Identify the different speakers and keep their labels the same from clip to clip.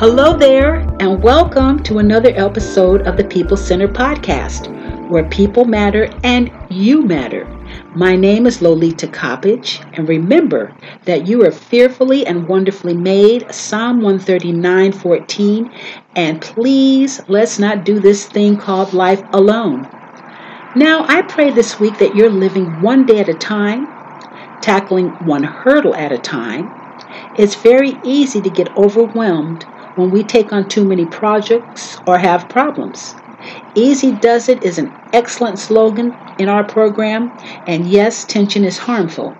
Speaker 1: Hello there, and welcome to another episode of the People Center Podcast, where people matter and you matter. My name is Lolita Coppage, and remember that you are fearfully and wonderfully made, Psalm 139 14. And please, let's not do this thing called life alone. Now, I pray this week that you're living one day at a time, tackling one hurdle at a time. It's very easy to get overwhelmed when we take on too many projects or have problems. Easy Does It is an excellent slogan in our program, and yes, tension is harmful.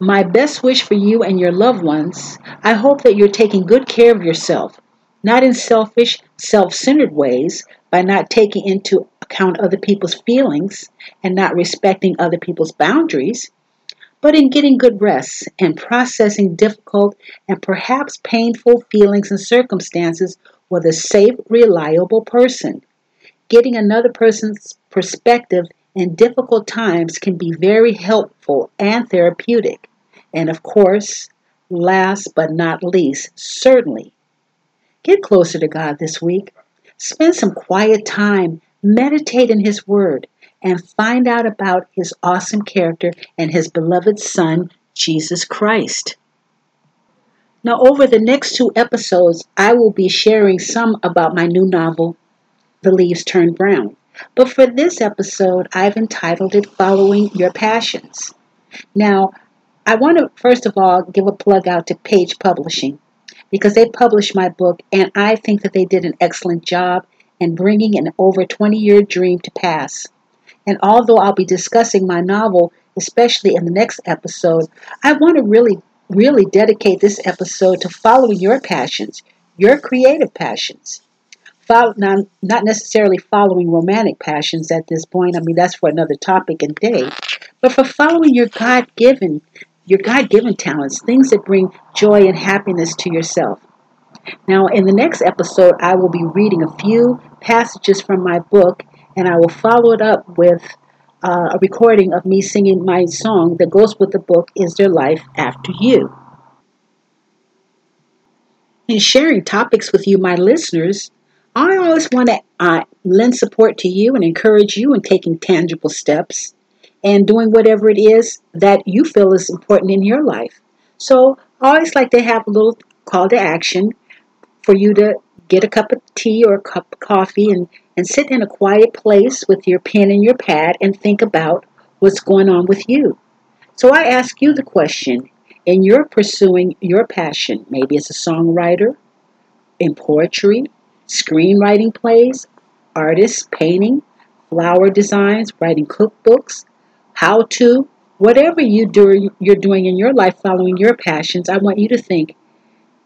Speaker 1: My best wish for you and your loved ones, I hope that you're taking good care of yourself, not in selfish, self centered ways, by not taking into account other people's feelings and not respecting other people's boundaries but in getting good rest and processing difficult and perhaps painful feelings and circumstances with a safe, reliable person. Getting another person's perspective in difficult times can be very helpful and therapeutic. And of course, last but not least, certainly, get closer to God this week. Spend some quiet time, meditate in His Word, and find out about his awesome character and his beloved Son, Jesus Christ. Now, over the next two episodes, I will be sharing some about my new novel, The Leaves Turn Brown. But for this episode, I've entitled it Following Your Passions. Now, I want to first of all give a plug out to Page Publishing because they published my book, and I think that they did an excellent job in bringing an over 20 year dream to pass. And although I'll be discussing my novel, especially in the next episode, I want to really, really dedicate this episode to following your passions, your creative passions. Follow, not, not necessarily following romantic passions at this point. I mean, that's for another topic and day. But for following your God given, your God given talents, things that bring joy and happiness to yourself. Now, in the next episode, I will be reading a few passages from my book and I will follow it up with uh, a recording of me singing my song that goes with the book, Is There Life After You? In sharing topics with you, my listeners, I always want to uh, lend support to you and encourage you in taking tangible steps and doing whatever it is that you feel is important in your life. So I always like to have a little call to action for you to get a cup of tea or a cup of coffee and and sit in a quiet place with your pen and your pad and think about what's going on with you. So I ask you the question in your pursuing your passion, maybe as a songwriter, in poetry, screenwriting plays, artists, painting, flower designs, writing cookbooks, how to, whatever you do, you're doing in your life following your passions, I want you to think,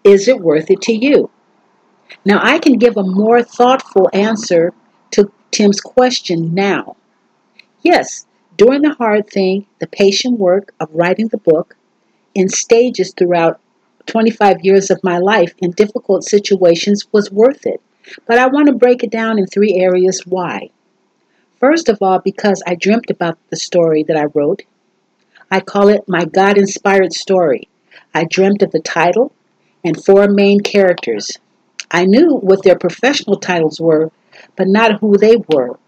Speaker 1: is it worth it to you? Now, I can give a more thoughtful answer to Tim's question now. Yes, during the hard thing, the patient work of writing the book, in stages throughout 25 years of my life in difficult situations was worth it. But I want to break it down in three areas why. First of all, because I dreamt about the story that I wrote. I call it my God inspired story. I dreamt of the title and four main characters I knew what their professional titles were, but not who they were,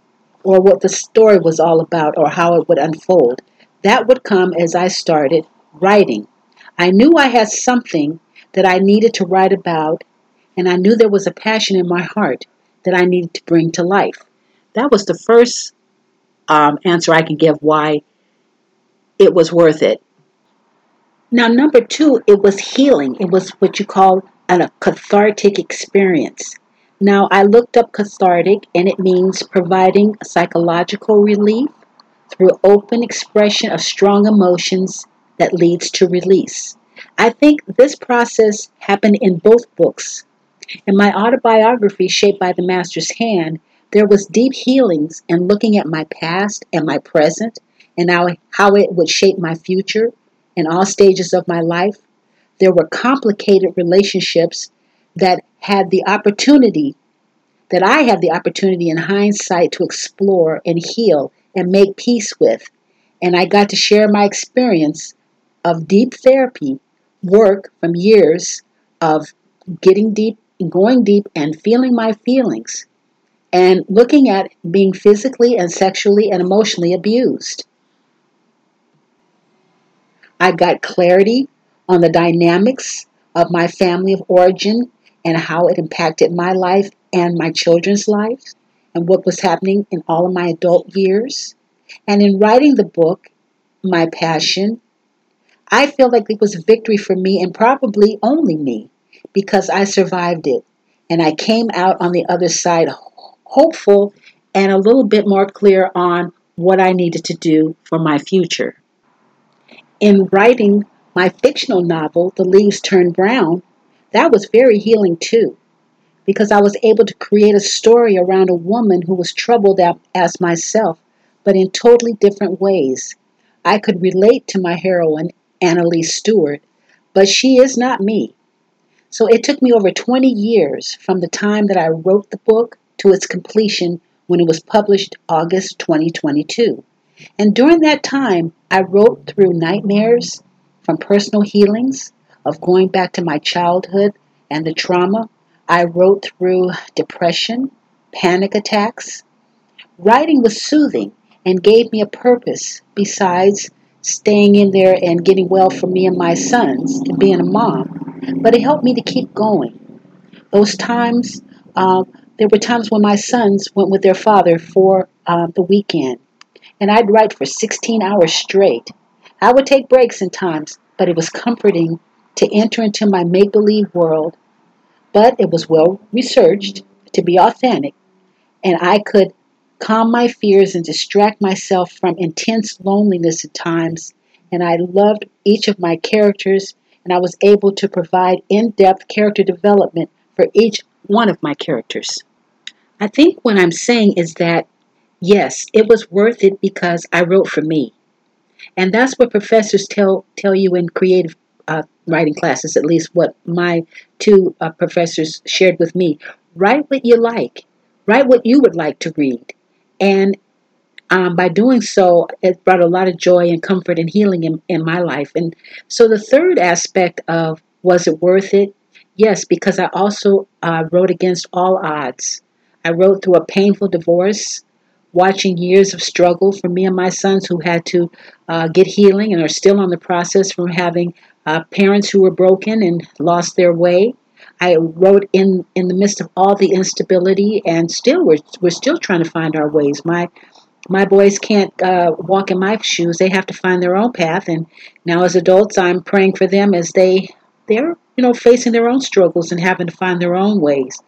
Speaker 1: or what the story was all about, or how it would unfold. That would come as I started writing. I knew I had something that I needed to write about, and I knew there was a passion in my heart that I needed to bring to life. That was the first um, answer I can give why it was worth it. Now, number two, it was healing. It was what you call a cathartic experience. Now, I looked up cathartic and it means providing psychological relief through open expression of strong emotions that leads to release. I think this process happened in both books. In my autobiography, Shaped by the Master's Hand, there was deep healings in looking at my past and my present and how, how it would shape my future in all stages of my life there were complicated relationships that had the opportunity, that I had the opportunity in hindsight to explore and heal and make peace with. And I got to share my experience of deep therapy work from years of getting deep going deep and feeling my feelings and looking at being physically and sexually and emotionally abused. I got clarity on the dynamics of my family of origin and how it impacted my life and my children's lives and what was happening in all of my adult years. And in writing the book, My Passion, I feel like it was a victory for me and probably only me because I survived it. And I came out on the other side hopeful and a little bit more clear on what I needed to do for my future. In writing my fictional novel, The Leaves Turn Brown, that was very healing too, because I was able to create a story around a woman who was troubled as myself, but in totally different ways. I could relate to my heroine, Annalise Stewart, but she is not me. So it took me over 20 years from the time that I wrote the book to its completion when it was published August 2022. And during that time, I wrote through nightmares from personal healings of going back to my childhood and the trauma. I wrote through depression, panic attacks. Writing was soothing and gave me a purpose besides staying in there and getting well for me and my sons and being a mom. But it helped me to keep going. Those times, uh, there were times when my sons went with their father for uh, the weekend, and I'd write for 16 hours straight. I would take breaks in times, but it was comforting to enter into my make believe world. But it was well researched to be authentic, and I could calm my fears and distract myself from intense loneliness at times. And I loved each of my characters, and I was able to provide in depth character development for each one of my characters. I think what I'm saying is that, yes, it was worth it because I wrote for me. And that's what professors tell, tell you in creative uh, writing classes, at least what my two uh, professors shared with me. Write what you like, write what you would like to read. And um, by doing so, it brought a lot of joy and comfort and healing in, in my life. And so the third aspect of was it worth it? Yes, because I also uh, wrote against all odds. I wrote through a painful divorce, watching years of struggle for me and my sons who had to uh, get healing and are still on the process from having uh, parents who were broken and lost their way. I wrote in in the midst of all the instability, and still we're we're still trying to find our ways. My my boys can't uh, walk in my shoes; they have to find their own path. And now, as adults, I'm praying for them as they they're you know facing their own struggles and having to find their own ways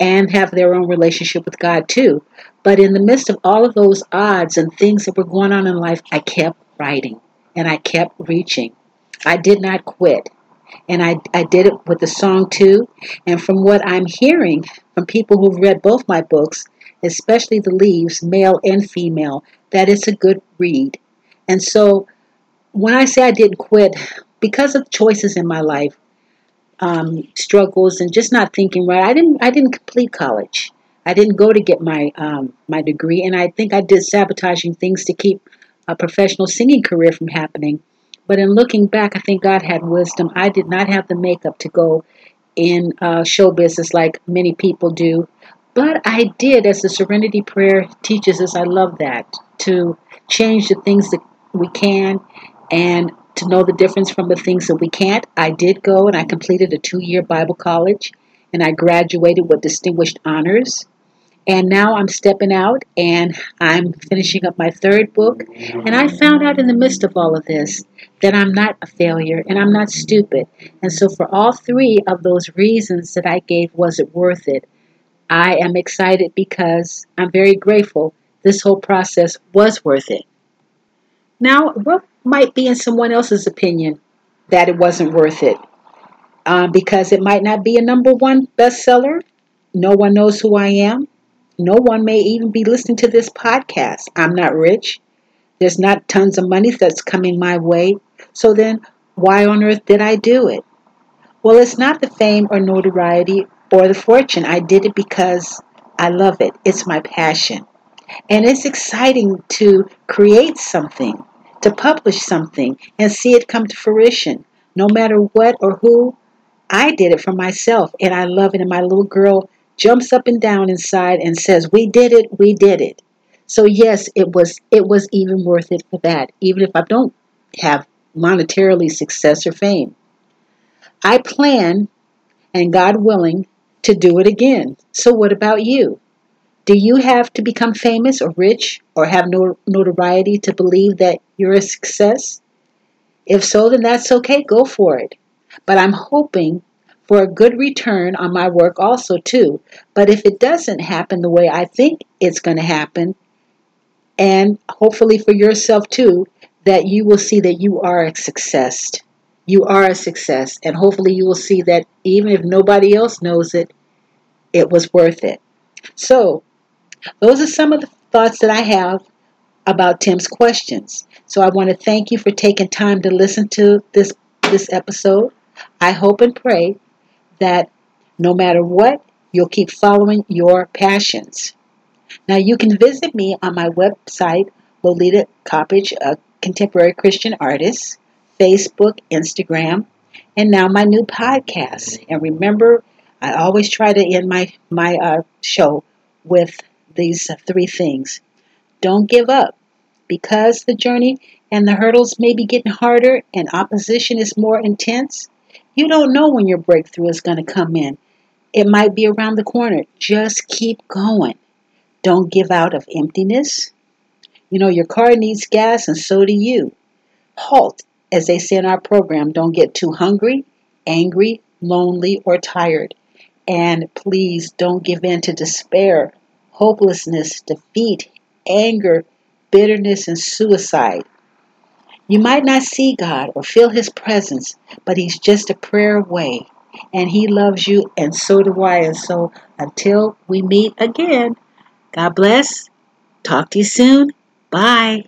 Speaker 1: and have their own relationship with God too. But in the midst of all of those odds and things that were going on in life, I kept writing and I kept reaching. I did not quit. And I, I did it with the song too. And from what I'm hearing from people who've read both my books, especially The Leaves, male and female, that it's a good read. And so when I say I didn't quit, because of choices in my life, um, struggles and just not thinking right. I didn't I didn't complete college. I didn't go to get my um, my degree, and I think I did sabotaging things to keep a professional singing career from happening. But in looking back, I think God had wisdom. I did not have the makeup to go in uh, show business like many people do, but I did, as the Serenity Prayer teaches us. I love that to change the things that we can and to know the difference from the things that we can't. I did go and I completed a two year Bible college and I graduated with distinguished honors. And now I'm stepping out and I'm finishing up my third book. And I found out in the midst of all of this that I'm not a failure and I'm not stupid. And so, for all three of those reasons that I gave, was it worth it? I am excited because I'm very grateful this whole process was worth it. Now, what might be in someone else's opinion that it wasn't worth it um, because it might not be a number one bestseller. No one knows who I am. No one may even be listening to this podcast. I'm not rich. There's not tons of money that's coming my way. So then, why on earth did I do it? Well, it's not the fame or notoriety or the fortune. I did it because I love it. It's my passion. And it's exciting to create something to publish something and see it come to fruition, no matter what or who I did it for myself and I love it. And my little girl jumps up and down inside and says, We did it, we did it. So yes, it was it was even worth it for that, even if I don't have monetarily success or fame. I plan, and God willing, to do it again. So what about you? Do you have to become famous or rich or have no notoriety to believe that you're a success? If so, then that's okay, go for it. But I'm hoping for a good return on my work also too. But if it doesn't happen the way I think it's going to happen, and hopefully for yourself too, that you will see that you are a success. You are a success, and hopefully you will see that even if nobody else knows it, it was worth it. So, those are some of the thoughts that I have about Tim's questions. So I want to thank you for taking time to listen to this this episode. I hope and pray that no matter what, you'll keep following your passions. Now you can visit me on my website, Lolita Coppage, a contemporary Christian artist, Facebook, Instagram, and now my new podcast. And remember, I always try to end my my uh, show with these three things. Don't give up because the journey and the hurdles may be getting harder and opposition is more intense. You don't know when your breakthrough is going to come in. It might be around the corner. Just keep going. Don't give out of emptiness. You know, your car needs gas and so do you. Halt, as they say in our program. Don't get too hungry, angry, lonely, or tired. And please don't give in to despair hopelessness, defeat, anger, bitterness, and suicide. You might not see God or feel His presence, but He's just a prayer away. And He loves you, and so do I. And so until we meet again, God bless. Talk to you soon. Bye.